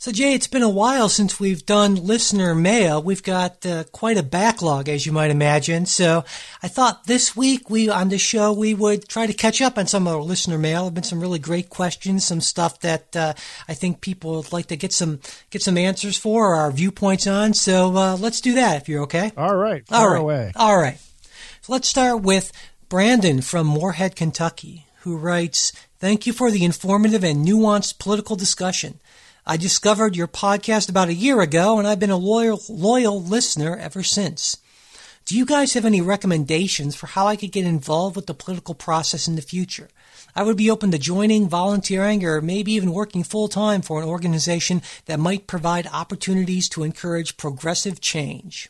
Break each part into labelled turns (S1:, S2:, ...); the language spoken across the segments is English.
S1: So, Jay, it's been a while since we've done listener mail. We've got uh, quite a backlog, as you might imagine. So, I thought this week we on the show we would try to catch up on some of our listener mail. There have been some really great questions, some stuff that uh, I think people would like to get some get some answers for, or our viewpoints on. So, uh, let's do that if you're okay.
S2: All right,
S1: All right,
S2: away.
S1: all right. So let's start with Brandon from Morehead, Kentucky, who writes, "Thank you for the informative and nuanced political discussion." I discovered your podcast about a year ago, and I've been a loyal, loyal listener ever since. Do you guys have any recommendations for how I could get involved with the political process in the future? I would be open to joining, volunteering, or maybe even working full time for an organization that might provide opportunities to encourage progressive change.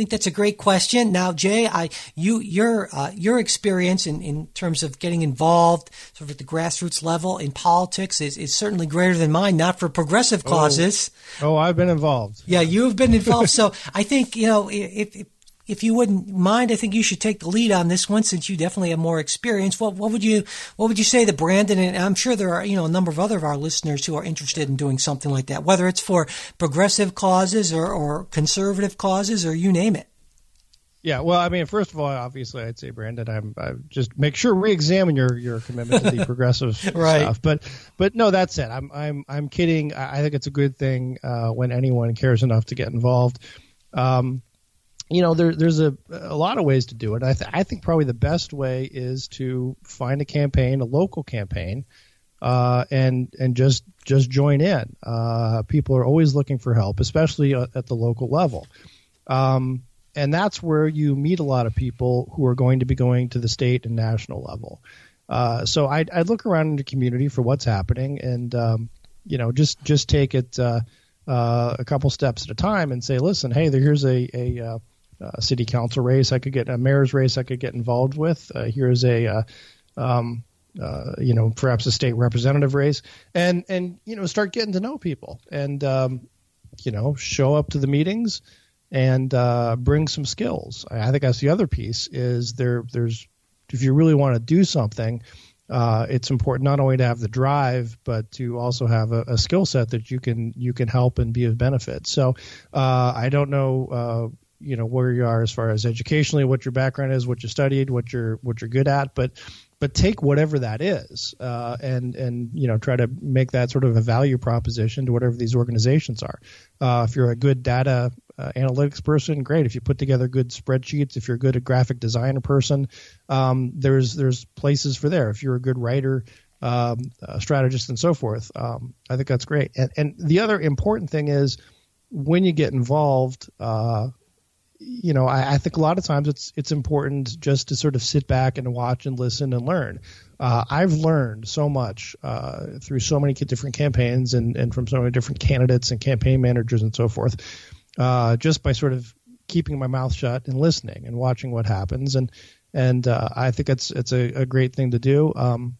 S1: I think that's a great question. Now, Jay, I you your uh, your experience in, in terms of getting involved sort of at the grassroots level in politics is, is certainly greater than mine. Not for progressive causes.
S2: Oh, I've been involved.
S1: Yeah, you have been involved. so I think you know if, if if you wouldn't mind, I think you should take the lead on this one since you definitely have more experience. What what would you what would you say to Brandon? And I'm sure there are you know a number of other of our listeners who are interested in doing something like that, whether it's for progressive causes or, or conservative causes or you name it.
S2: Yeah, well, I mean, first of all, obviously, I'd say, Brandon, I'm, i just make sure re-examine your your commitment to the progressive
S1: Right.
S2: stuff. But but no, that's it. I'm I'm I'm kidding. I I think it's a good thing uh, when anyone cares enough to get involved. Um, you know, there, there's a, a lot of ways to do it. I, th- I think probably the best way is to find a campaign, a local campaign, uh, and and just just join in. Uh, people are always looking for help, especially uh, at the local level. Um, and that's where you meet a lot of people who are going to be going to the state and national level. Uh, so I'd, I'd look around in the community for what's happening, and um, you know, just just take it uh, uh, a couple steps at a time, and say, listen, hey, there, here's a a, uh, city council race I could get, a mayor's race I could get involved with. Uh, here's a uh, um, uh, you know, perhaps a state representative race, and and you know, start getting to know people, and um, you know, show up to the meetings and uh, bring some skills. I I think that's the other piece is there. There's if you really want to do something, uh, it's important not only to have the drive, but to also have a, a skill set that you can you can help and be of benefit. So uh, I don't know. You know where you are as far as educationally, what your background is, what you studied, what you're what you're good at, but but take whatever that is uh, and and you know try to make that sort of a value proposition to whatever these organizations are. Uh, if you're a good data uh, analytics person, great. If you put together good spreadsheets, if you're a good at graphic designer person, um, there's there's places for there. If you're a good writer, um, a strategist, and so forth, um, I think that's great. And and the other important thing is when you get involved. Uh, you know, I, I think a lot of times it's it's important just to sort of sit back and watch and listen and learn. Uh, I've learned so much uh, through so many different campaigns and, and from so many different candidates and campaign managers and so forth, uh, just by sort of keeping my mouth shut and listening and watching what happens. And and uh, I think it's it's a, a great thing to do. Um,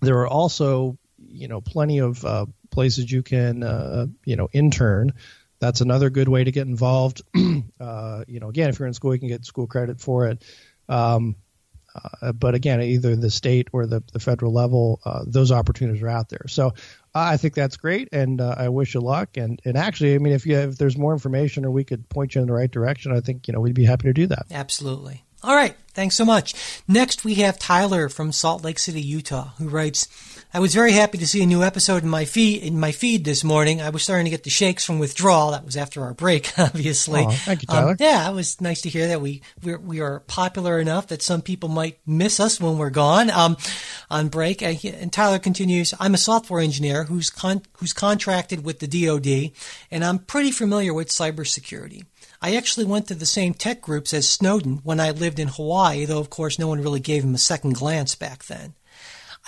S2: there are also you know plenty of uh, places you can uh, you know intern that's another good way to get involved. uh, you know, again, if you're in school, you can get school credit for it. Um, uh, but again, either the state or the, the federal level, uh, those opportunities are out there. So I think that's great, and uh, I wish you luck. And, and actually, I mean, if you have, if there's more information or we could point you in the right direction, I think you know we'd be happy to do that.
S1: Absolutely. All right. Thanks so much. Next, we have Tyler from Salt Lake City, Utah, who writes, I was very happy to see a new episode in my feed in my feed this morning. I was starting to get the shakes from withdrawal. That was after our break, obviously.
S2: Aw, thank you, Tyler.
S1: Um, yeah, it was nice to hear that we we're, we are popular enough that some people might miss us when we're gone um, on break. And, and Tyler continues, I'm a software engineer who's con- who's contracted with the DoD, and I'm pretty familiar with cybersecurity. I actually went to the same tech groups as Snowden when I lived in Hawaii, though of course no one really gave him a second glance back then.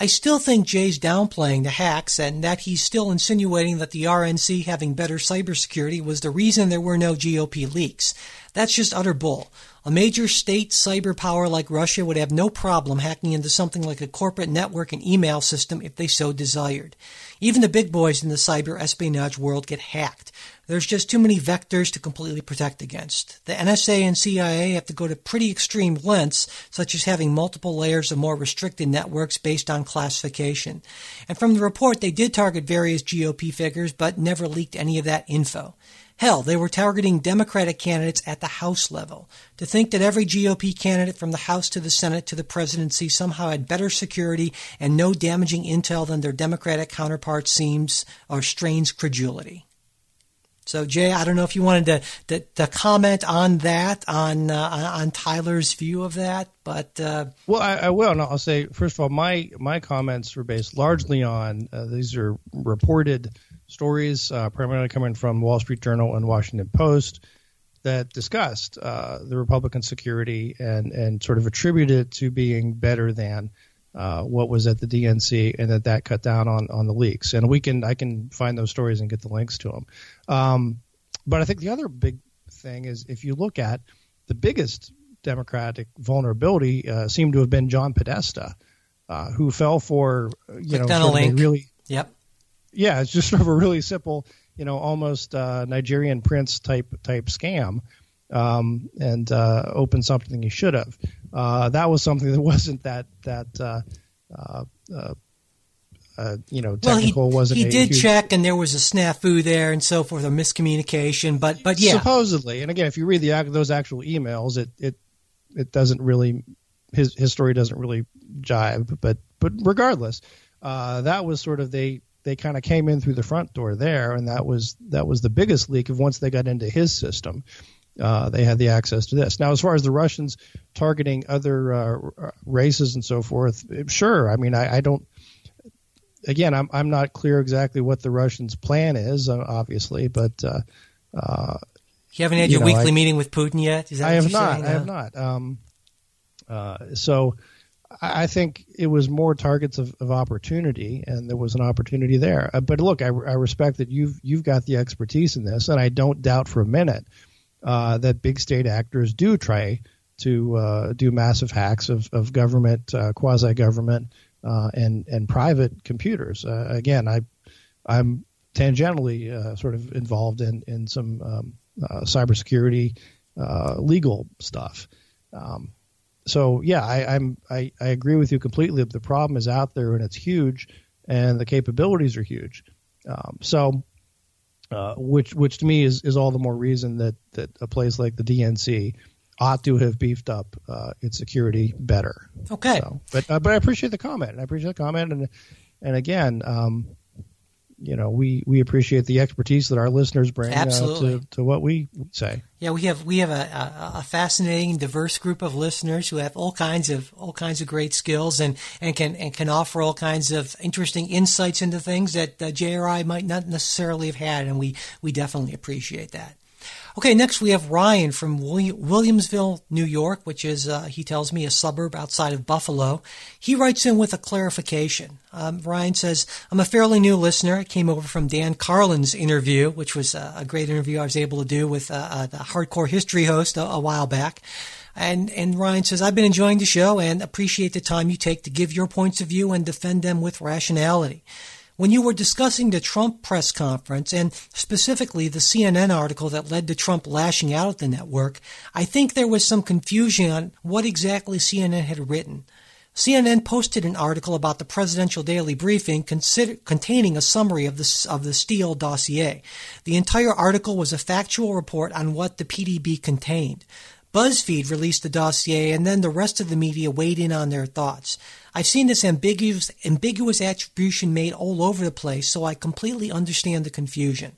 S1: I still think Jay's downplaying the hacks and that he's still insinuating that the RNC having better cybersecurity was the reason there were no GOP leaks. That's just utter bull. A major state cyber power like Russia would have no problem hacking into something like a corporate network and email system if they so desired. Even the big boys in the cyber espionage world get hacked. There's just too many vectors to completely protect against. The NSA and CIA have to go to pretty extreme lengths, such as having multiple layers of more restricted networks based on classification. And from the report, they did target various GOP figures, but never leaked any of that info. Hell, they were targeting Democratic candidates at the House level. To think that every GOP candidate from the House to the Senate to the presidency somehow had better security and no damaging intel than their Democratic counterparts seems or strains credulity. So, Jay, I don't know if you wanted to, to, to comment on that, on uh, on Tyler's view of that, but uh,
S2: well, I, I will. I'll say first of all, my my comments were based largely on uh, these are reported stories, uh, primarily coming from Wall Street Journal and Washington Post, that discussed uh, the Republican security and and sort of attributed it to being better than uh, what was at the DNC, and that that cut down on on the leaks. And we can I can find those stories and get the links to them. Um, but I think the other big thing is if you look at the biggest Democratic vulnerability uh, seemed to have been John Podesta, uh, who fell for you know really
S1: yep
S2: yeah, it's just sort of a really simple, you know, almost uh, Nigerian prince type type scam, um, and uh, open something you should have. Uh, that was something that wasn't that that uh, uh, uh, you know technical.
S1: Well, he,
S2: wasn't
S1: he did
S2: huge,
S1: check, and there was a snafu there, and so forth, a miscommunication. But but yeah,
S2: supposedly, and again, if you read the those actual emails, it it it doesn't really his his story doesn't really jive. But but regardless, uh, that was sort of they they kind of came in through the front door there, and that was that was the biggest leak of once they got into his system. Uh, they had the access to this. Now, as far as the Russians targeting other uh, races and so forth, sure. I mean, I, I, don't. Again, I'm I'm not clear exactly what the Russians' plan is, uh, obviously, but. Uh, uh,
S1: you haven't had you your know, weekly I, meeting with Putin yet?
S2: I have not. I have not. Um, uh, so I think it was more targets of, of, opportunity, and there was an opportunity there. Uh, but look, I, I, respect that you've you've got the expertise in this, and I don't doubt for a minute uh, that big state actors do try to uh, do massive hacks of, of government, uh, quasi government, uh, and and private computers. Uh, again, I I'm tangentially sort of involved in in some um, cybersecurity legal stuff. Um, so yeah, I, I'm I, I agree with you completely. The problem is out there and it's huge, and the capabilities are huge. Um, so, uh, which which to me is, is all the more reason that that a place like the DNC ought to have beefed up uh, its security better.
S1: Okay,
S2: so, but uh, but I appreciate the comment. I appreciate the comment, and and again, um, you know, we, we appreciate the expertise that our listeners bring uh, to, to what we say.
S1: Yeah, we have we have a, a, a, fascinating, diverse group of listeners who have all kinds of all kinds of great skills and, and can and can offer all kinds of interesting insights into things that uh, JRI might not necessarily have had, and we we definitely appreciate that. Okay, next we have Ryan from Williamsville, New York, which is, uh, he tells me, a suburb outside of Buffalo. He writes in with a clarification. Um, Ryan says, I'm a fairly new listener. I came over from Dan Carlin's interview, which was uh, a great interview I was able to do with uh, uh, the hardcore history host a, a while back. And, and Ryan says, I've been enjoying the show and appreciate the time you take to give your points of view and defend them with rationality. When you were discussing the Trump press conference and specifically the CNN article that led to Trump lashing out at the network, I think there was some confusion on what exactly CNN had written. CNN posted an article about the presidential daily briefing consider, containing a summary of the, of the Steele dossier. The entire article was a factual report on what the PDB contained. BuzzFeed released the dossier and then the rest of the media weighed in on their thoughts. I've seen this ambiguous, ambiguous attribution made all over the place, so I completely understand the confusion.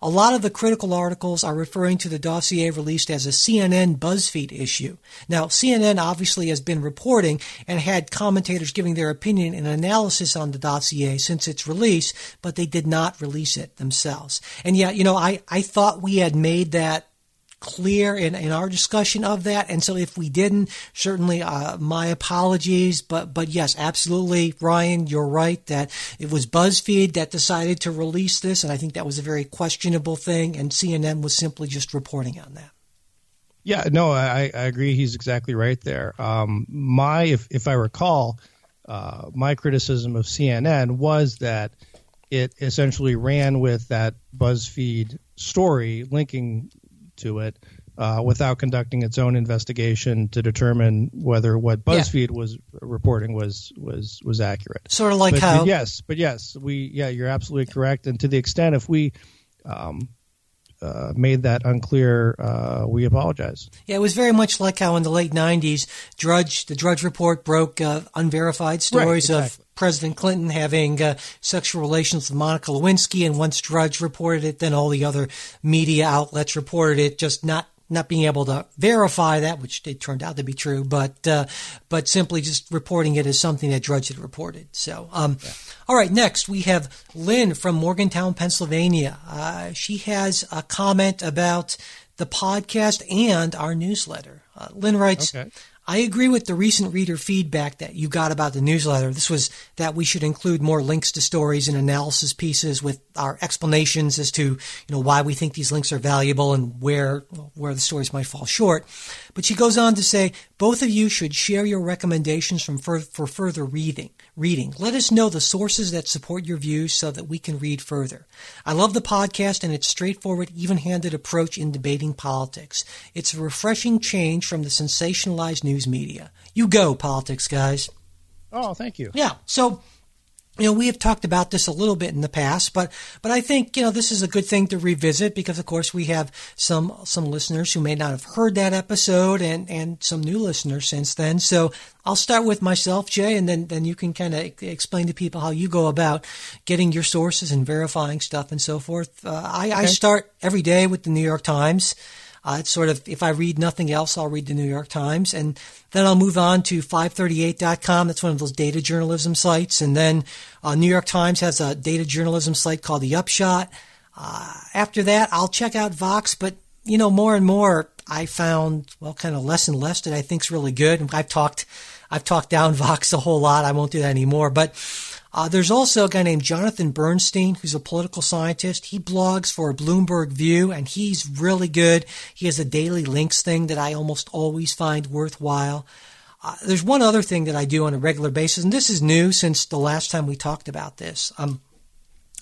S1: A lot of the critical articles are referring to the dossier released as a CNN BuzzFeed issue. Now, CNN obviously has been reporting and had commentators giving their opinion and analysis on the dossier since its release, but they did not release it themselves. And yeah, you know, I, I thought we had made that clear in, in our discussion of that. And so if we didn't, certainly uh, my apologies. But but yes, absolutely, Ryan, you're right that it was BuzzFeed that decided to release this, and I think that was a very questionable thing. And CNN was simply just reporting on that.
S2: Yeah, no, I, I agree. He's exactly right there. Um, my, if if I recall, uh, my criticism of CNN was that it essentially ran with that BuzzFeed story linking to it uh, without conducting its own investigation to determine whether what BuzzFeed yeah. was reporting was was was accurate.
S1: Sort of like
S2: but,
S1: how
S2: yes, but yes, we yeah, you're absolutely correct. And to the extent if we um, uh, made that unclear, uh, we apologize.
S1: Yeah, it was very much like how in the late '90s, Drudge, the Drudge Report broke uh, unverified stories
S2: right, exactly.
S1: of President Clinton having uh, sexual relations with Monica Lewinsky, and once Drudge reported it, then all the other media outlets reported it, just not not being able to verify that, which it turned out to be true, but uh, but simply just reporting it as something that Drudge had reported. So, um, yeah. all right, next we have Lynn from Morgantown, Pennsylvania. Uh, she has a comment about the podcast and our newsletter. Uh, Lynn writes. Okay. I agree with the recent reader feedback that you got about the newsletter. This was that we should include more links to stories and analysis pieces with our explanations as to, you know, why we think these links are valuable and where where the stories might fall short. But she goes on to say both of you should share your recommendations from for, for further reading reading. Let us know the sources that support your views so that we can read further. I love the podcast and its straightforward, even handed approach in debating politics. It's a refreshing change from the sensationalized news media. You go, politics guys.
S2: Oh, thank you.
S1: Yeah. So, you know, we have talked about this a little bit in the past, but but I think you know this is a good thing to revisit because, of course, we have some some listeners who may not have heard that episode, and and some new listeners since then. So I'll start with myself, Jay, and then then you can kind of explain to people how you go about getting your sources and verifying stuff and so forth. Uh, I, okay. I start every day with the New York Times. Uh, it's sort of, if I read nothing else, I'll read the New York Times. And then I'll move on to 538.com. That's one of those data journalism sites. And then uh, New York Times has a data journalism site called The Upshot. Uh, after that, I'll check out Vox. But, you know, more and more, I found, well, kind of less and less that I think's really good. I've talked, I've talked down Vox a whole lot. I won't do that anymore. But uh, there's also a guy named Jonathan Bernstein, who's a political scientist. He blogs for Bloomberg View, and he's really good. He has a daily links thing that I almost always find worthwhile. Uh, there's one other thing that I do on a regular basis, and this is new since the last time we talked about this. Um,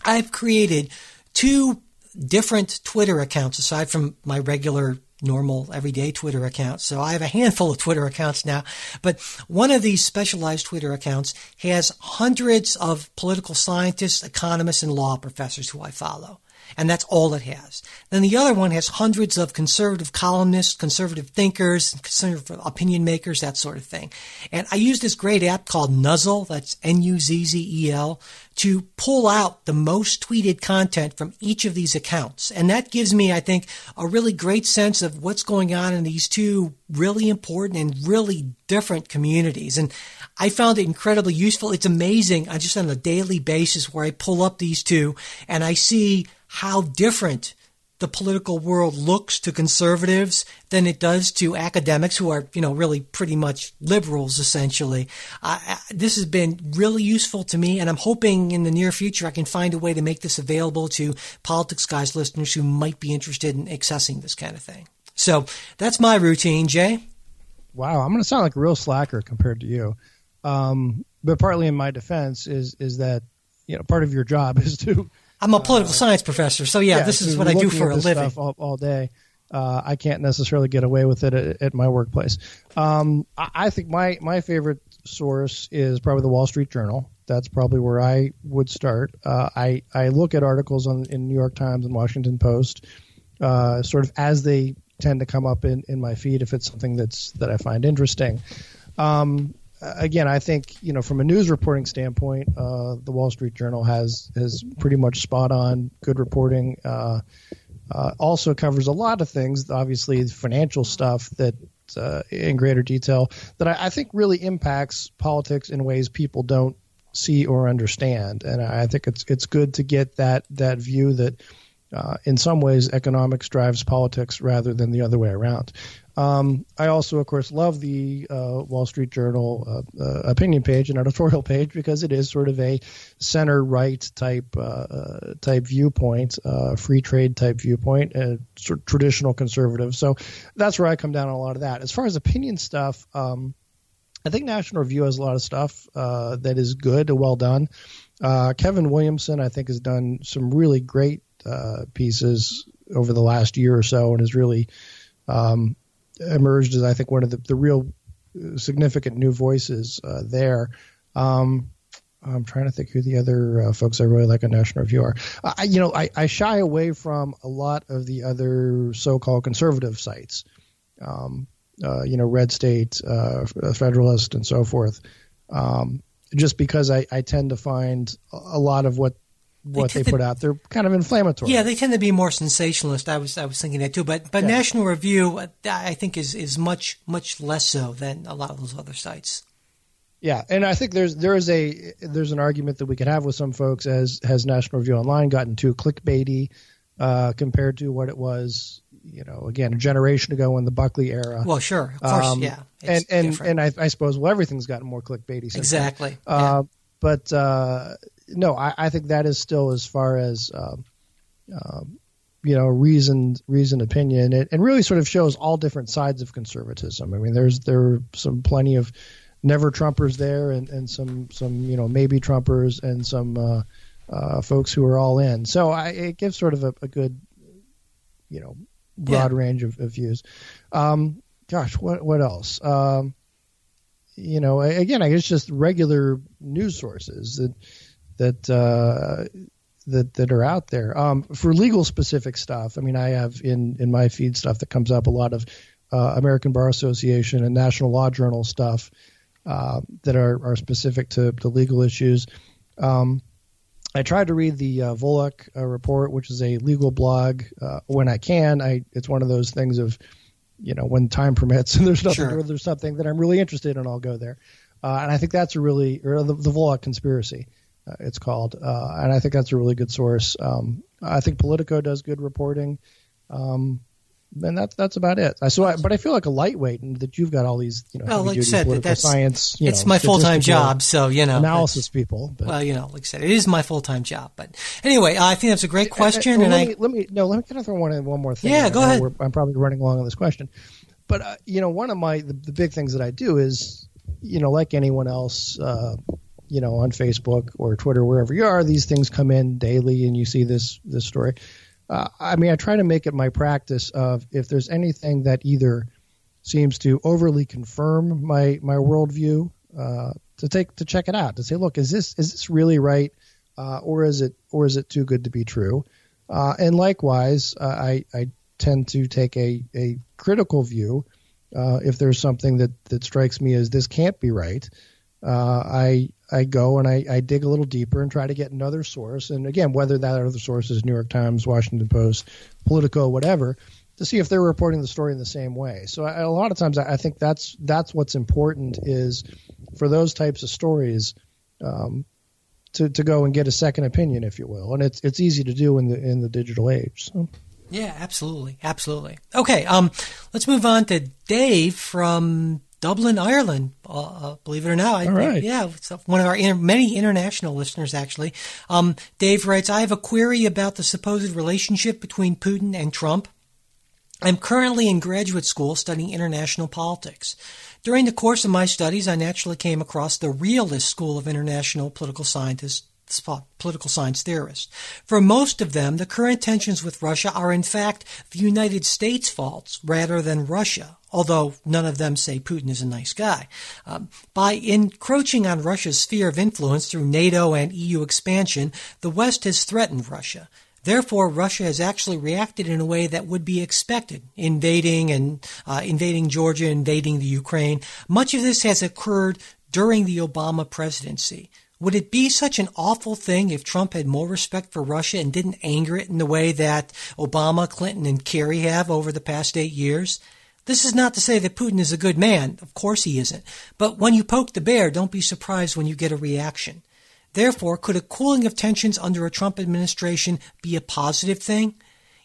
S1: I've created two different Twitter accounts aside from my regular normal everyday Twitter accounts. So I have a handful of Twitter accounts now, but one of these specialized Twitter accounts has hundreds of political scientists, economists, and law professors who I follow and that's all it has. Then the other one has hundreds of conservative columnists, conservative thinkers, conservative opinion makers, that sort of thing. And I use this great app called Nuzzel, that's N-U-Z-Z-E-L, to pull out the most tweeted content from each of these accounts. And that gives me, I think, a really great sense of what's going on in these two really important and really different communities. And I found it incredibly useful. It's amazing. I just on a daily basis where I pull up these two and I see how different the political world looks to conservatives than it does to academics who are, you know, really pretty much liberals essentially. Uh, this has been really useful to me, and I'm hoping in the near future I can find a way to make this available to politics guys listeners who might be interested in accessing this kind of thing. So that's my routine, Jay.
S2: Wow, I'm going to sound like a real slacker compared to you. Um, but partly in my defense is is that you know part of your job is to
S1: I'm a political uh, science professor, so yeah, yeah this is what I do for a living.
S2: All, all, day. Uh, I can't necessarily get away with it at, at my workplace. Um, I, I, think my, my favorite source is probably the Wall Street Journal. That's probably where I would start. Uh, I, I look at articles on in New York Times and Washington Post, uh, sort of as they tend to come up in, in my feed if it's something that's that I find interesting. Um, again, I think you know from a news reporting standpoint, uh, the Wall Street Journal has has pretty much spot on good reporting. Uh, uh, also covers a lot of things, obviously financial stuff that uh, in greater detail that I, I, think really impacts politics in ways people don't see or understand. And I think it's it's good to get that that view that uh, in some ways, economics drives politics rather than the other way around. Um, I also, of course, love the uh, Wall Street Journal uh, uh, opinion page and editorial page because it is sort of a center right type uh, uh, type viewpoint, uh, free trade type viewpoint, sort of traditional conservative. So that's where I come down on a lot of that. As far as opinion stuff, um, I think National Review has a lot of stuff that is good, well done. Kevin Williamson, I think, has done some really great pieces over the last year or so, and has really um, emerged as I think one of the, the real significant new voices uh, there. Um, I'm trying to think who the other uh, folks I really like on National Review are. I, you know, I, I, shy away from a lot of the other so-called conservative sites. Um, uh, you know, Red State, uh, Federalist, and so forth. Um, just because I, I, tend to find a lot of what what they, they put out. They're kind of inflammatory.
S1: Yeah, they tend to be more sensationalist. I was I was thinking that too. But but yeah. National Review, I think, is is much much less so than a lot of those other sites.
S2: Yeah, and I think there's there is a there's an argument that we could have with some folks as has National Review Online gotten too clickbaity uh, compared to what it was, you know, again a generation ago in the Buckley era.
S1: Well, sure, of course, um, yeah,
S2: and and different. and I, I, suppose well everything's gotten more clickbaity. Since
S1: exactly.
S2: Uh, yeah. But uh, no, I, I, think that is still as far as um, um, you know reasoned reasoned opinion. It, and really sort of shows all different sides of conservatism. I mean, there's there are some plenty of never Trumpers there, and, and some some you know maybe Trumpers, and some uh, uh, folks who are all in. So I, it gives sort of a, a good you know broad yeah. range of, of views. Um, gosh, what what else? Um, you know, again, I guess just regular news sources that that uh, that that are out there. Um, for legal specific stuff, I mean, I have in in my feed stuff that comes up a lot of uh, American Bar Association and National Law Journal stuff uh, that are, are specific to, to legal issues. Um, I tried to read the uh, Volokh uh, report, which is a legal blog, uh, when I can. I it's one of those things of, you know, when time permits and there's nothing, sure. there's something that I'm really interested in, I'll go there. Uh, and I think that's a really, or the, the Volokh conspiracy uh, it's called, uh, and I think that's a really good source. Um, I think Politico does good reporting, um, and that's that's about it. So, I, but I feel like a lightweight, and that you've got all these, you know,
S1: well, like I said, that's
S2: science.
S1: it's
S2: know,
S1: my full time job, so you know,
S2: analysis people.
S1: But. Well, you know, like I said, it is my full time job. But anyway, I think that's a great question, well, and
S2: let
S1: I
S2: me, let me no, let me kind of throw one one more thing.
S1: Yeah, go ahead.
S2: I'm probably running along on this question, but uh, you know, one of my the, the, big things that I do is, you know, like anyone else. Uh, you know, on Facebook or Twitter, wherever you are, these things come in daily, and you see this this story. Uh, I mean, I try to make it my practice of if there's anything that either seems to overly confirm my my worldview, uh, to take to check it out to say, look, is this is this really right, uh, or is it or is it too good to be true? Uh, and likewise, uh, I I tend to take a a critical view uh, if there's something that that strikes me as this can't be right. I I go and I, I dig a little deeper and try to get another source. And again, whether that other source is New York Times, Washington Post, Politico, whatever, to see if they're reporting the story in the same way. So I, a lot of times I, I think that's that's what's important is for those types of stories um, to to go and get a second opinion, if you will. And it's it's easy to do in the in the digital age. So.
S1: Yeah, absolutely, absolutely. Okay, um, let's move on to Dave from Dublin, Ireland. Uh, uh, believe it or not,
S2: I, right.
S1: yeah, one of our inter- many international listeners actually. Um, Dave writes, "I have a query about the supposed relationship between Putin and Trump. I'm currently in graduate school studying international politics. During the course of my studies, I naturally came across the realist school of international political scientists political science theorists. For most of them, the current tensions with Russia are in fact the United States' faults rather than Russia, although none of them say Putin is a nice guy. Um, by encroaching on Russia's sphere of influence through NATO and EU expansion, the West has threatened Russia. Therefore, Russia has actually reacted in a way that would be expected, invading and uh, invading Georgia, invading the Ukraine. Much of this has occurred during the Obama presidency. Would it be such an awful thing if Trump had more respect for Russia and didn't anger it in the way that Obama, Clinton, and Kerry have over the past eight years? This is not to say that Putin is a good man. Of course he isn't. But when you poke the bear, don't be surprised when you get a reaction. Therefore, could a cooling of tensions under a Trump administration be a positive thing?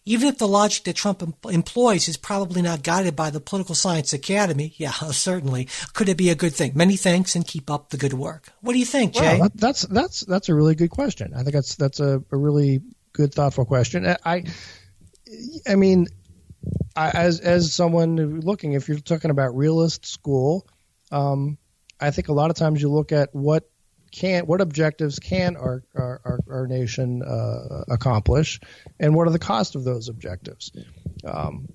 S1: Even if the logic that Trump employs is probably not guided by the Political Science Academy, yeah, certainly, could it be a good thing? Many thanks and keep up the good work. What do you think, Jay?
S2: Well, that's that's that's a really good question. I think that's that's a, a really good, thoughtful question. I, I mean, I, as as someone looking, if you're talking about realist school, um, I think a lot of times you look at what can what objectives can our our, our, our nation uh, accomplish, and what are the cost of those objectives. Um,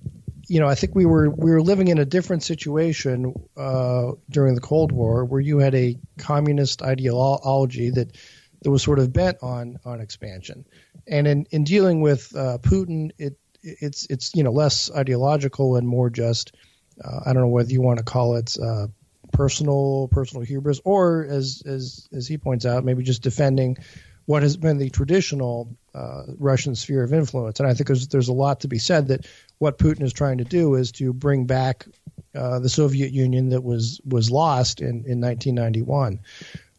S2: you know, I think we were we were living in a different situation uh, during the Cold War, where you had a communist ideology that that was sort of bent on on expansion, and in in dealing with uh, Putin, it it's it's you know less ideological and more just uh, I don't know whether you want to call it uh, personal personal hubris or as as as he points out maybe just defending what has been the traditional uh, Russian sphere of influence. And I think there's there's a lot to be said that what Putin is trying to do is to bring back uh, the Soviet Union that was was lost in in 1991.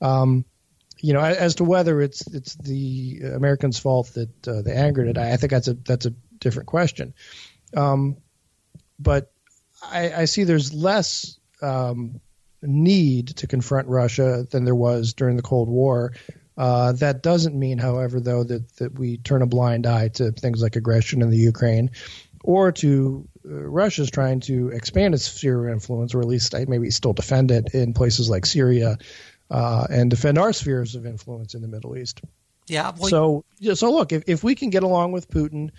S2: Um, you know, as to whether it's it's the Americans' fault that uh, they angered it, I, think that's a that's a different question. Um, but I, I, see there's less um, need to confront Russia than there was during the Cold War. Uh, that doesn't mean, however, though, that, that we turn a blind eye to things like aggression in the Ukraine or to uh, Russia's trying to expand its sphere of influence, or at least maybe still defend it in places like Syria uh, and defend our spheres of influence in the Middle East.
S1: Yeah.
S2: Well, so, so look, if, if we can get along with Putin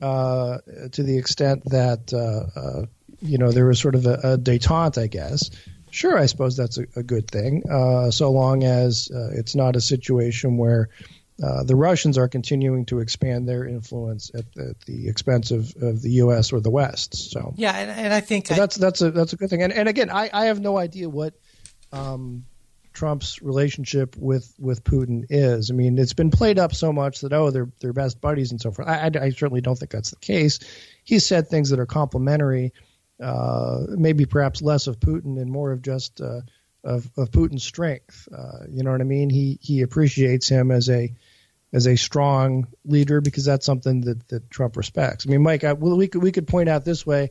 S2: uh, to the extent that uh, uh, you know there was sort of a, a détente, I guess. Sure, I suppose that's a, a good thing, uh, so long as uh, it's not a situation where the Russians are continuing to expand their influence at, at the expense of, of, the U.S. or the West. So
S1: yeah, and, and I think
S2: so I, that's that's a that's a good thing. And, and again, I, I have no idea what um, Trump's relationship with with Putin is. I mean, it's been played up so much that oh, they're they're best buddies and so forth. I, I, I certainly don't think that's the case. He said things that are complimentary, uh, maybe perhaps less of Putin and more of just uh, of of Putin's strength. Uh, you know what I mean? He he appreciates him as a as a strong leader because that's something that, that Trump respects. I mean, Mike, I, well, we could we could point out this way.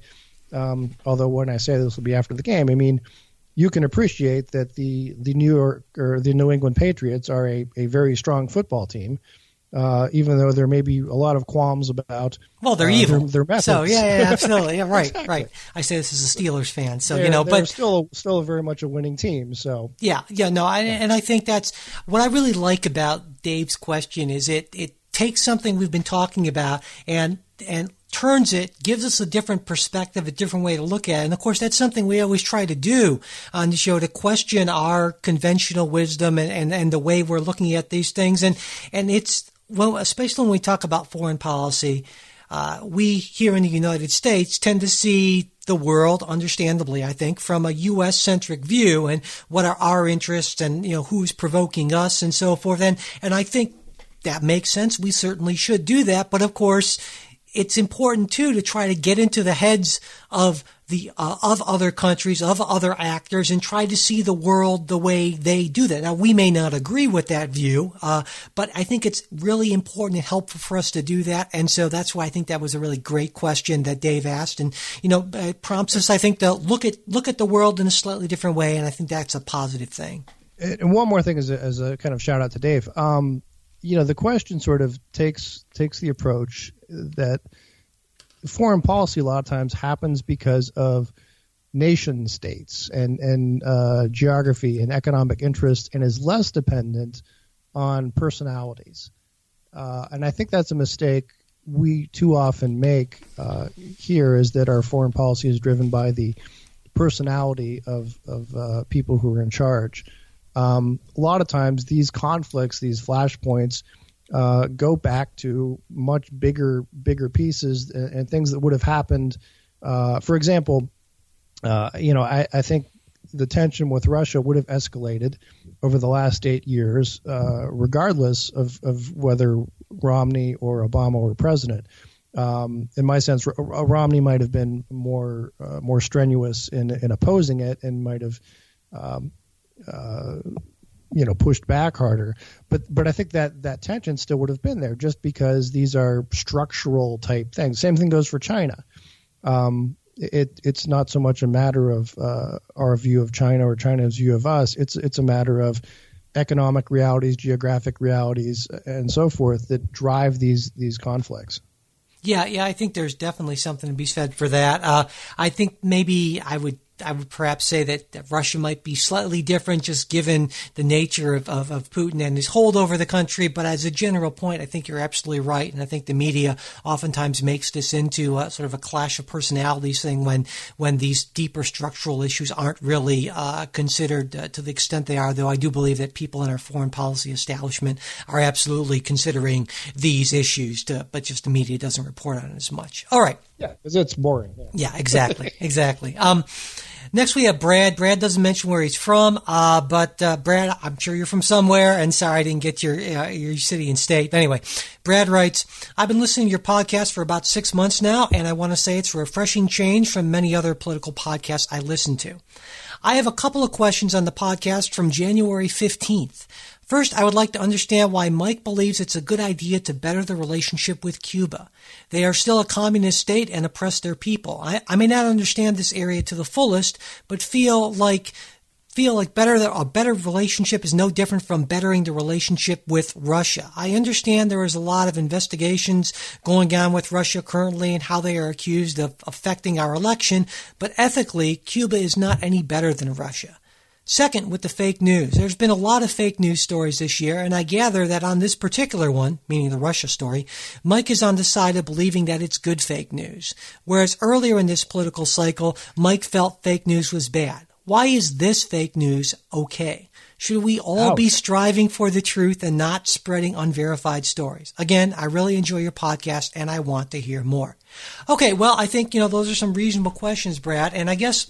S2: Um, although when I say this will be after the game, I mean you can appreciate that the the New York or the New England Patriots are a, a very strong football team. Uh, even though there may be a lot of qualms about
S1: well, they're
S2: uh,
S1: evil.
S2: Their, their, methods.
S1: So yeah, yeah, absolutely, yeah, right, exactly. right. I say this as a Steelers fan, so
S2: they're,
S1: you know, but
S2: still, still a very much a winning team. So
S1: yeah, yeah, no, I, and I think that's what I really like about Dave's question is it it takes something we've been talking about and and turns it, gives us a different perspective, a different way to look at it. And of course, that's something we always try to do on the show to question our conventional wisdom and, and, and the way we're looking at these things. And, and it's, well, especially when we talk about foreign policy, uh, we here in the United States tend to see the world, understandably, I think, from a U.S. centric view and what are our interests and, you know, who's provoking us and so forth. And, and I think that makes sense. We certainly should do that. But of course, it's important too to try to get into the heads of the uh, of other countries, of other actors, and try to see the world the way they do that. Now, we may not agree with that view, uh, but I think it's really important and helpful for us to do that. And so that's why I think that was a really great question that Dave asked, and you know, it prompts us, I think, to look at look at the world in a slightly different way, and I think that's a positive thing.
S2: And one more thing, as a, as a kind of shout out to Dave. Um, you know, the question sort of takes takes the approach that foreign policy a lot of times happens because of nation states and and uh, geography and economic interest, and is less dependent on personalities. Uh, and I think that's a mistake we too often make uh, here is that our foreign policy is driven by the personality of of uh, people who are in charge um, a lot of times these conflicts, these flashpoints, uh, go back to much bigger, bigger pieces and, and things that would have happened. Uh, for example, uh, you know, I, I, think the tension with Russia would have escalated over the last eight years, uh, regardless of, of whether Romney or Obama were president. Um, in my sense, R- Romney might have been more uh, more strenuous in, in opposing it and might have um, uh, you know pushed back harder. But but I think that that tension still would have been there just because these are structural type things. Same thing goes for China. Um, it it's not so much a matter of uh, our view of China or China's view of us. It's it's a matter of economic realities, geographic realities, and so forth that drive these these conflicts.
S1: Yeah, yeah, I think there's definitely something to be said for that. Uh, I think maybe I would I would perhaps say that, that, Russia might be slightly different, just given the nature of, of, of, Putin and his hold over the country. But as a general point, I think you're absolutely right, and I think the media oftentimes makes this into a, sort of a clash of personalities thing when when these deeper structural issues aren't really uh, considered uh, to the extent they are. Though I do believe that people in our foreign policy establishment are absolutely considering these issues, to, but just the media doesn't report on it as much. All right.
S2: Yeah, because it's boring.
S1: Yeah, yeah exactly, exactly. Um, Next, we have Brad. Brad doesn't mention where he's from, uh, but uh, Brad, I'm sure you're from somewhere. And sorry, I didn't get your uh, your city and state. Anyway, Brad writes, "I've been listening to your podcast for about six months now, and I want to say it's a refreshing change from many other political podcasts I listen to. I have a couple of questions on the podcast from January 15th. First, I would like to understand why Mike believes it's a good idea to better the relationship with Cuba. They are still a communist state and oppress their people. I, I may not understand this area to the fullest, but feel like feel like better a better relationship is no different from bettering the relationship with Russia. I understand there is a lot of investigations going on with Russia currently and how they are accused of affecting our election, but ethically Cuba is not any better than Russia. Second, with the fake news. There's been a lot of fake news stories this year, and I gather that on this particular one, meaning the Russia story, Mike is on the side of believing that it's good fake news. Whereas earlier in this political cycle, Mike felt fake news was bad. Why is this fake news okay? Should we all Ouch. be striving for the truth and not spreading unverified stories? Again, I really enjoy your podcast and I want to hear more. Okay, well, I think, you know, those are some reasonable questions, Brad, and I guess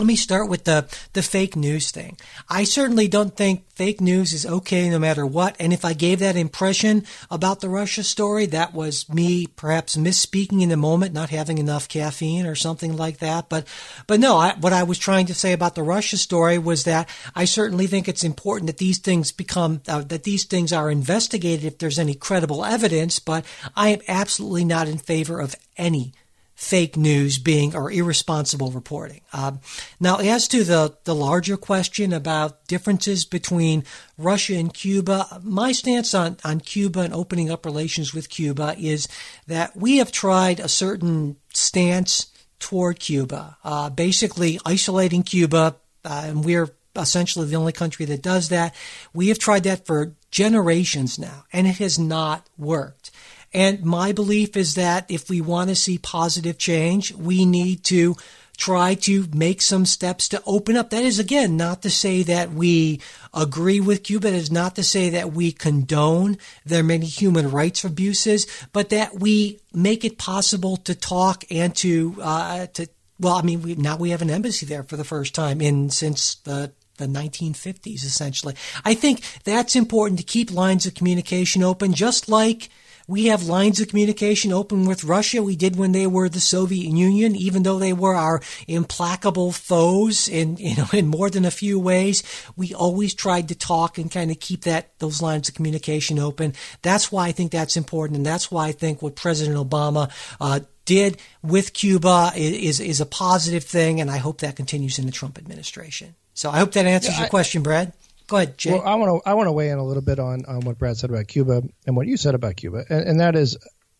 S1: let me start with the, the fake news thing. I certainly don't think fake news is okay no matter what. And if I gave that impression about the Russia story, that was me perhaps misspeaking in the moment, not having enough caffeine or something like that. But, but no, I, what I was trying to say about the Russia story was that I certainly think it's important that these things become, uh, that these things are investigated if there's any credible evidence. But I am absolutely not in favor of any fake news being or irresponsible reporting. Uh, now, as to the, the larger question about differences between Russia and Cuba, my stance on, on Cuba and opening up relations with Cuba is that we have tried a certain stance toward Cuba, uh, basically isolating Cuba, uh, and we're essentially the only country that does that. We have tried that for generations now, and it has not worked. And my belief is that if we want to see positive change, we need to try to make some steps to open up. That is, again, not to say that we agree with Cuba. It is not to say that we condone their many human rights abuses, but that we make it possible to talk and to, uh, to, well, I mean, we, now we have an embassy there for the first time in since the the 1950s, essentially. I think that's important to keep lines of communication open, just like we have lines of communication open with Russia. We did when they were the Soviet Union, even though they were our implacable foes in, you know, in more than a few ways. We always tried to talk and kind of keep that, those lines of communication open. That's why I think that's important. And that's why I think what President Obama, uh, did with Cuba is, is a positive thing. And I hope that continues in the Trump administration. So I hope that answers yeah, your question, Brad. Go ahead, Jay.
S2: Well, I want to I want to weigh in a little bit on, on what Brad said about Cuba and what you said about Cuba, and, and that is,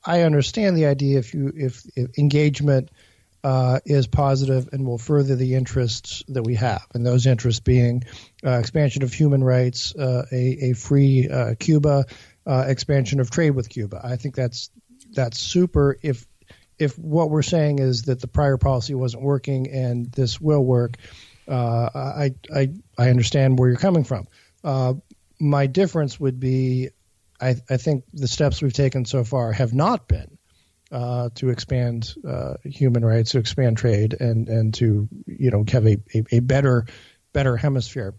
S2: I understand the idea if you if, if engagement uh, is positive and will further the interests that we have, and those interests being uh, expansion of human rights, uh, a, a free uh, Cuba, uh, expansion of trade with Cuba. I think that's that's super. If if what we're saying is that the prior policy wasn't working and this will work, uh, I, I I understand where you're coming from. Uh, my difference would be, I, I, think the steps we've taken so far have not been uh, to expand uh, human rights, to expand trade, and and to you know have a, a, a better better hemisphere.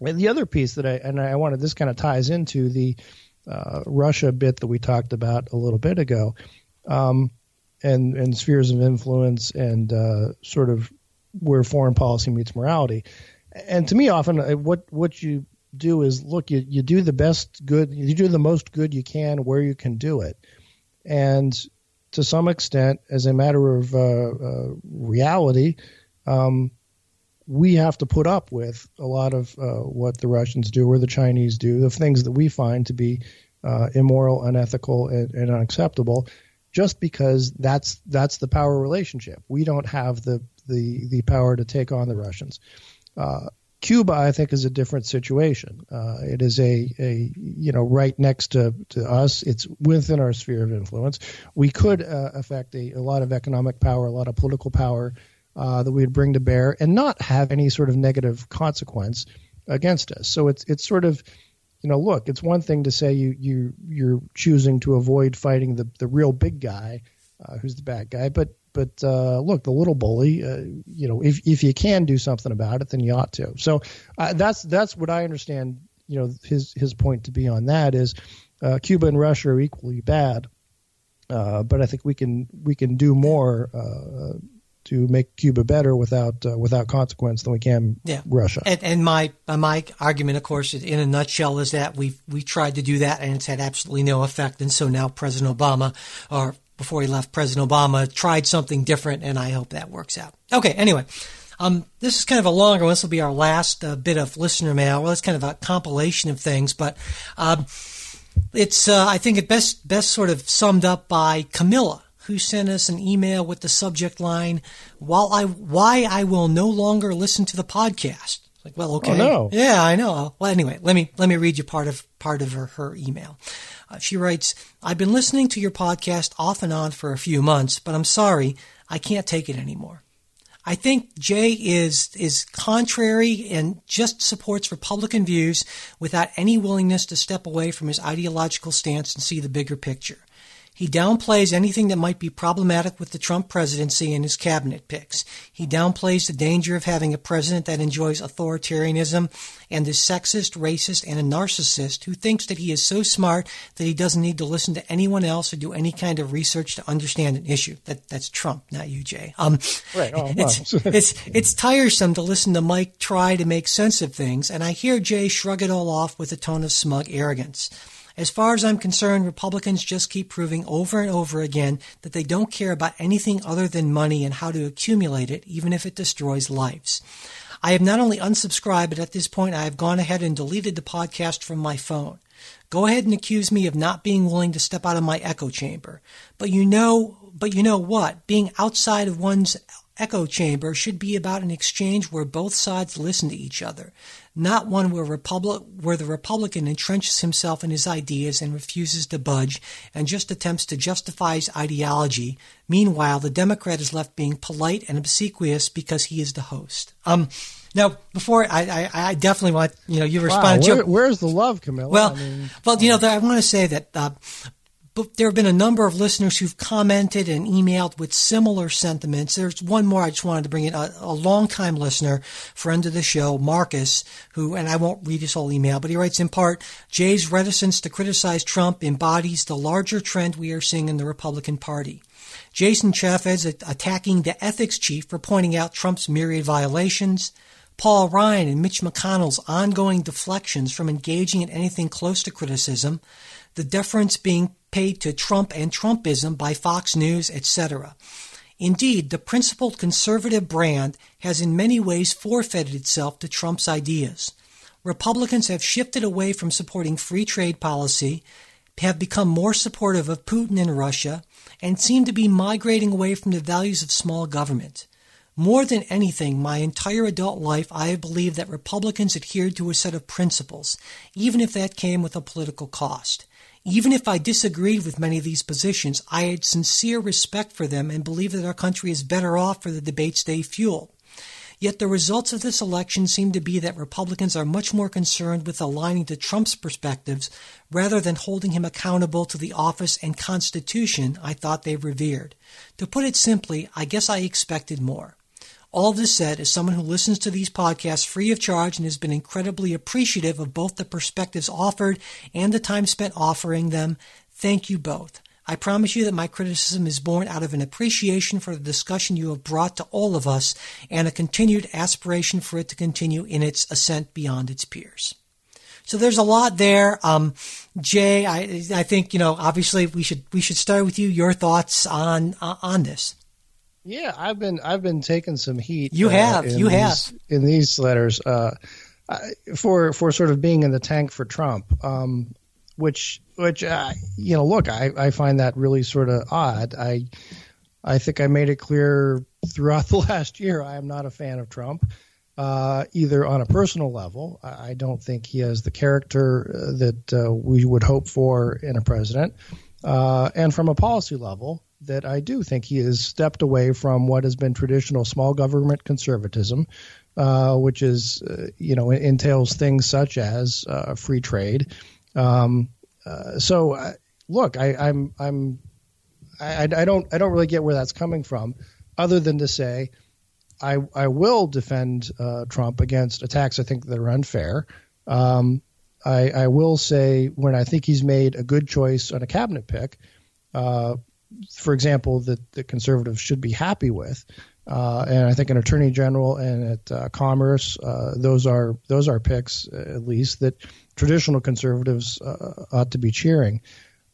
S2: And the other piece that I and I wanted this kind of ties into the uh, Russia bit that we talked about a little bit ago, um, and and spheres of influence and uh, sort of where foreign policy meets morality. And to me, often uh, what what you do is look, you, you do the best good, you do the most good you can where you can do it. And to some extent, as a matter of uh, uh, reality, um, we have to put up with a lot of uh, what the Russians do or the Chinese do, the things that we find to be uh, immoral, unethical, and, and, unacceptable, just because that's that's the power relationship. We don't have the the the power to take on the Russians. Uh, Cuba, I think, is a different situation. Uh, it is a, a you know right next to, to us. It's within our sphere of influence. We could uh, affect a, a, lot of economic power, a lot of political power uh, that we'd bring to bear, and not have any sort of negative consequence against us. So it's it's sort of you know, look, it's one thing to say you you you're choosing to avoid fighting the the real big guy, uh, who's the bad guy, but but uh, look, the little bully, uh, you know, if if you can do something about it, then you ought to. So uh, that's that's what I understand. You know, his his point to be on that is uh, Cuba and Russia are equally bad, uh, but I think we can we can do more uh, to make Cuba better without uh, without consequence than we can yeah. Russia.
S1: And, and my my argument, of course, in a nutshell, is that we we tried to do that and it's had absolutely no effect. And so now President Obama, or before he left, President Obama tried something different, and I hope that works out. Okay, anyway. Um, this is kind of a longer one. This will be our last uh, bit of listener mail. Well, it's kind of a compilation of things, but um, it's uh, I think it best best sort of summed up by Camilla, who sent us an email with the subject line "While I why I will no longer listen to the podcast." Like, well, okay,
S2: oh, no.
S1: yeah, I know. Well, anyway, let me let me read you part of part of her, her email. Uh, she writes, I've been listening to your podcast off and on for a few months, but I'm sorry, I can't take it anymore. I think Jay is is contrary and just supports Republican views without any willingness to step away from his ideological stance and see the bigger picture. He downplays anything that might be problematic with the Trump presidency and his cabinet picks. He downplays the danger of having a president that enjoys authoritarianism and is sexist, racist, and a narcissist who thinks that he is so smart that he doesn't need to listen to anyone else or do any kind of research to understand an issue. That that's Trump, not you, Jay. Um,
S2: right. Oh,
S1: it's, it's it's tiresome to listen to Mike try to make sense of things, and I hear Jay shrug it all off with a tone of smug arrogance. As far as I'm concerned, Republicans just keep proving over and over again that they don't care about anything other than money and how to accumulate it, even if it destroys lives. I have not only unsubscribed, but at this point I have gone ahead and deleted the podcast from my phone. Go ahead and accuse me of not being willing to step out of my echo chamber. But you know, but you know what? Being outside of one's echo chamber should be about an exchange where both sides listen to each other not one where, Republic, where the Republican entrenches himself in his ideas and refuses to budge and just attempts to justify his ideology. Meanwhile, the Democrat is left being polite and obsequious because he is the host. Um, now, before I, I, I definitely want you know you respond.
S2: Wow, where, where's the love, Camilla?
S1: Well, I mean, well, you know, I want to say that uh, but there have been a number of listeners who've commented and emailed with similar sentiments. There's one more I just wanted to bring in. A, a longtime listener, friend of the show, Marcus, who, and I won't read his whole email, but he writes in part, Jay's reticence to criticize Trump embodies the larger trend we are seeing in the Republican Party. Jason Chaffetz attacking the ethics chief for pointing out Trump's myriad violations. Paul Ryan and Mitch McConnell's ongoing deflections from engaging in anything close to criticism. The deference being paid to Trump and Trumpism by Fox News, etc. Indeed, the principled conservative brand has in many ways forfeited itself to Trump's ideas. Republicans have shifted away from supporting free trade policy, have become more supportive of Putin and Russia, and seem to be migrating away from the values of small government. More than anything, my entire adult life, I have believed that Republicans adhered to a set of principles, even if that came with a political cost. Even if I disagreed with many of these positions, I had sincere respect for them and believe that our country is better off for the debates they fuel. Yet the results of this election seem to be that Republicans are much more concerned with aligning to Trump's perspectives rather than holding him accountable to the office and Constitution I thought they revered. To put it simply, I guess I expected more. All this said, as someone who listens to these podcasts free of charge and has been incredibly appreciative of both the perspectives offered and the time spent offering them, thank you both. I promise you that my criticism is born out of an appreciation for the discussion you have brought to all of us and a continued aspiration for it to continue in its ascent beyond its peers. So there's a lot there. Um, Jay, I, I think, you know, obviously we should, we should start with you, your thoughts on, uh, on this.
S2: Yeah, I've been, I've been taking some heat.
S1: You have, you
S2: these,
S1: have
S2: in these letters, uh, for, for sort of being in the tank for Trump. Um, which, which, uh, you know, look, I, I find that really sort of odd. I, I think I made it clear throughout the last year I am not a fan of Trump uh, either on a personal level. I don't think he has the character uh, that uh, we would hope for in a president. Uh, and from a policy level, that I do think he has stepped away from what has been traditional small government conservatism, uh, which is, uh, you know, entails things such as free trade. Um, so, look, I, I'm, I'm, I, I don't, I don't really get where that's coming from, other than to say I, I will defend uh, Trump against attacks I think that are unfair. Um, I, I, will say when I think he's made a good choice on a cabinet pick, uh, for example, that the conservatives should be happy with. Uh, and I think an attorney general and at uh, Commerce, uh, those are those are picks at least that traditional conservatives uh, ought to be cheering.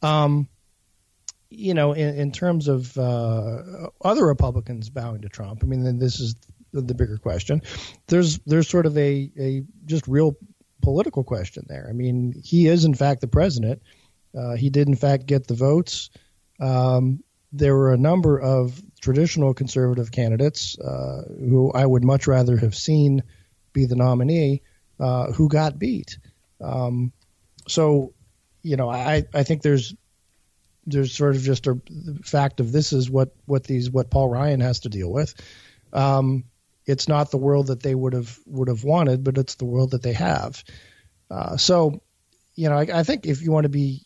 S2: Um, you know, in, in terms of uh, other Republicans bowing to Trump, I mean, this is the, the bigger question. There's there's sort of a a just real political question there. I mean, he is in fact the president. Uh, he did in fact get the votes. Um, there were a number of traditional conservative candidates uh, who I would much rather have seen be the nominee uh, who got beat. Um, so, you know, I, I think there's there's sort of just a fact of this is what what these what Paul Ryan has to deal with. Um, it's not the world that they would have would have wanted, but it's the world that they have. Uh, so, you know, I, I, think if you want to be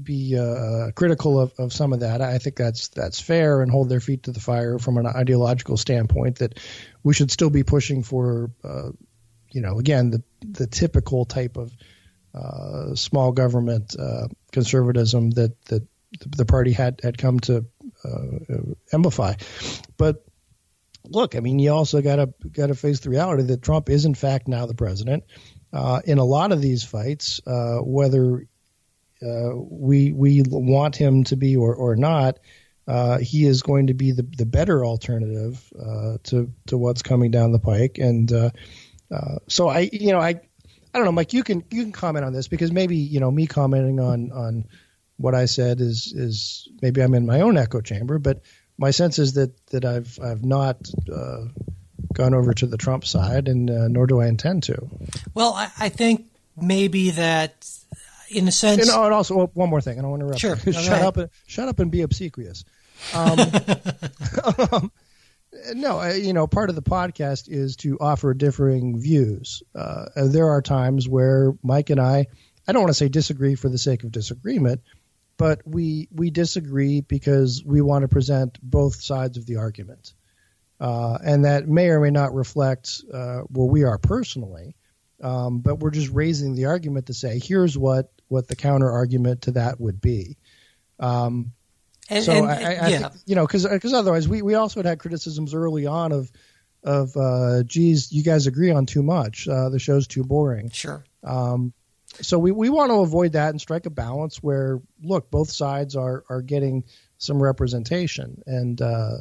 S2: be uh, critical of, of some of that, I think that's that's fair and hold their feet to the fire from an ideological standpoint. That we should still be pushing for, uh, you know, again the the typical type of uh, small government uh, conservatism that that the party had had come to uh, amplify. But look, I mean, you also got to got to face the reality that Trump is in fact now the president. Uh, in a lot of these fights, uh, whether uh, we we want him to be or or not, uh, he is going to be the the better alternative uh, to to what's coming down the pike. And so I, you know, I. I don't know, Mike. You can you can comment on this because maybe you know me commenting on on what I said is is maybe I'm in my own echo chamber, but my sense is that that I've I've not uh, gone over to the Trump side, and uh, nor do I intend to.
S1: Well, I, I, think maybe that, in a sense,
S2: and, oh, and also one more thing, I don't want to interrupt.
S1: Sure,
S2: shut right. up, and, shut up, and be obsequious. Um, um, no, I, you know, part of the podcast is to offer differing views. Uh, there are times where Mike and I, I don't want to say disagree for the sake of disagreement but we we disagree because we want to present both sides of the argument, uh, and that may or may not reflect uh, where we are personally. Um, but we're just raising the argument to say here's what what the counter argument to that would be. Um, and, so and, I, I, yeah. think, you know, because because otherwise we, we also had, had criticisms early on of of uh, geez, you guys agree on too much. Uh, the show's too boring.
S1: Sure.
S2: Um, so we, we want to avoid that and strike a balance where look both sides are are getting some representation and uh,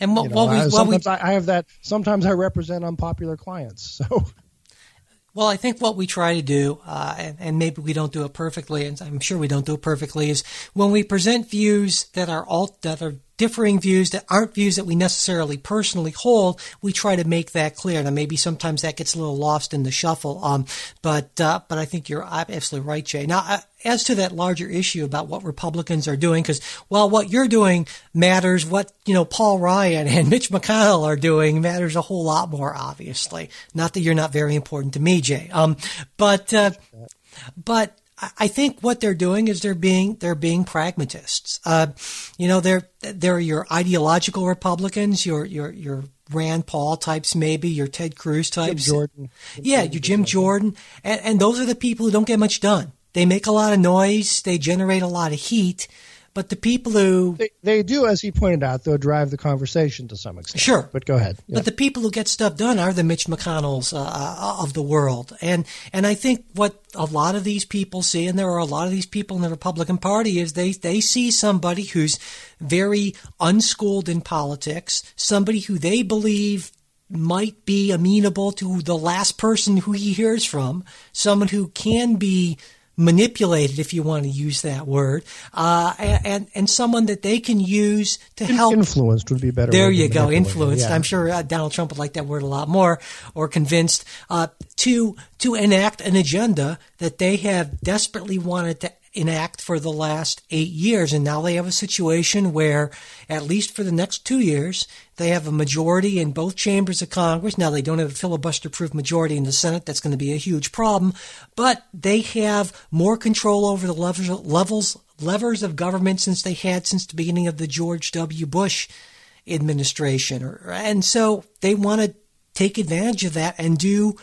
S1: and what, you know, what we, I,
S2: sometimes we, I have that sometimes I represent unpopular clients so
S1: well, I think what we try to do, uh, and, and, maybe we don't do it perfectly, and I'm sure we don't do it perfectly, is when we present views that are all that are differing views that aren't views that we necessarily personally hold, we try to make that clear. Now, maybe sometimes that gets a little lost in the shuffle, um, but uh, but I think you're absolutely right, Jay. Now, uh, as to that larger issue about what Republicans are doing, because while what you're doing matters, what you know Paul Ryan and Mitch McConnell are doing matters a whole lot more. Obviously, not that you're not very important to me, Jay. Um, but uh, but I think what they're doing is they're being they're being pragmatists. Uh, you know, they're they're your ideological Republicans, your your your Rand Paul types, maybe your Ted Cruz types.
S2: Jim Jordan.
S1: Yeah, your Jim Jordan, and, and those are the people who don't get much done. They make a lot of noise, they generate a lot of heat, But the people who
S2: they, they, do, as he pointed out, they'll drive the conversation to some extent.
S1: Sure,
S2: but go ahead.
S1: Yeah. But the people who get stuff done are the Mitch McConnells uh, uh, of the world, and and I think what a lot of these people see, and there are a lot of these people in the Republican Party, is they they see somebody who's very unschooled in politics, somebody who they believe might be amenable to the last person who he hears from, someone who can be manipulated, if you want to use that word, uh, and and someone that they can use to help.
S2: Influenced would be better.
S1: There you go, influenced. Yeah. I'm sure uh, Donald Trump would like that word a lot more, or convinced uh, to to enact an agenda that they have desperately wanted to enact for the last eight years. And now they have a situation where, at least for the next two years, they have a majority in both chambers of Congress. Now they don't have a filibuster proof majority in the Senate. That's going to be a huge problem. But they have more control over the levels, levels levers of government since they had since the beginning of the George W. Bush administration. And so they want to take advantage of that and do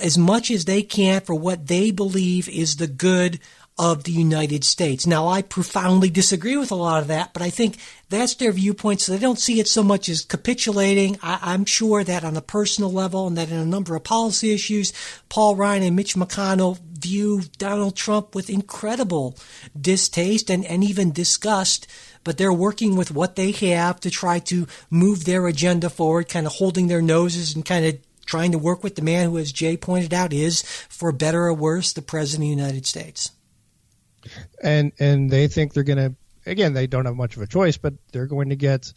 S1: as much as they can for what they believe is the good of the United States. Now, I profoundly disagree with a lot of that, but I think that's their viewpoint, so they don't see it so much as capitulating. I, am sure that on a personal level and that in a number of policy issues, Paul Ryan and Mitch McConnell view Donald Trump with incredible distaste and, and even disgust but they're working with what they have to try to move their agenda forward, kind of holding their noses and kind of trying to work with the man who, as Jay pointed out, is, for better or worse, the President of the United States
S2: and and they think they're going to again they don't have much of a choice, but they're going to get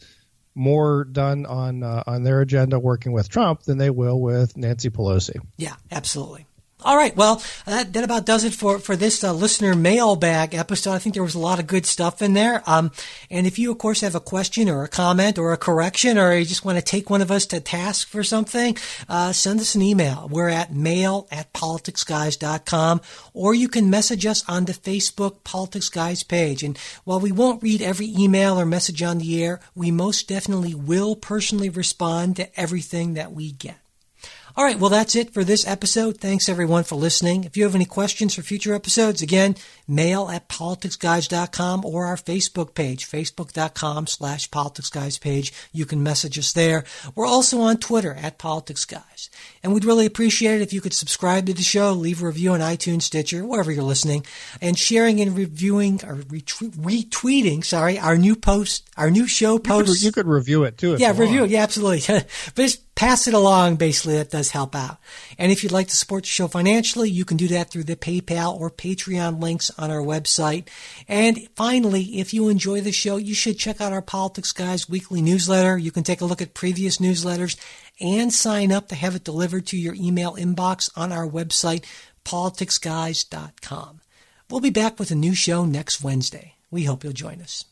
S2: more done on uh, on their agenda working with Trump than they will with Nancy Pelosi.
S1: Yeah, absolutely. All right. Well, that, that about does it for, for this uh, listener mailbag episode. I think there was a lot of good stuff in there. Um, and if you, of course, have a question or a comment or a correction, or you just want to take one of us to task for something, uh, send us an email. We're at mail at politicsguys.com, or you can message us on the Facebook Politics Guys page. And while we won't read every email or message on the air, we most definitely will personally respond to everything that we get. All right, well, that's it for this episode. Thanks everyone for listening. If you have any questions for future episodes, again, mail at politicsguys.com or our Facebook page, facebook.com slash politicsguys page. You can message us there. We're also on Twitter at politicsguys. And we'd really appreciate it if you could subscribe to the show, leave a review on iTunes, Stitcher, wherever you're listening, and sharing and reviewing or retweeting, sorry, our new post, our new show post.
S2: You could, you could review it too.
S1: yeah, review it. Yeah, absolutely. but pass it along. Basically, that does help out. And if you'd like to support the show financially, you can do that through the PayPal or Patreon links on our website. And finally, if you enjoy the show, you should check out our Politics Guys weekly newsletter. You can take a look at previous newsletters and sign up to have it delivered to your email inbox on our website, politicsguys.com. We'll be back with a new show next Wednesday. We hope you'll join us.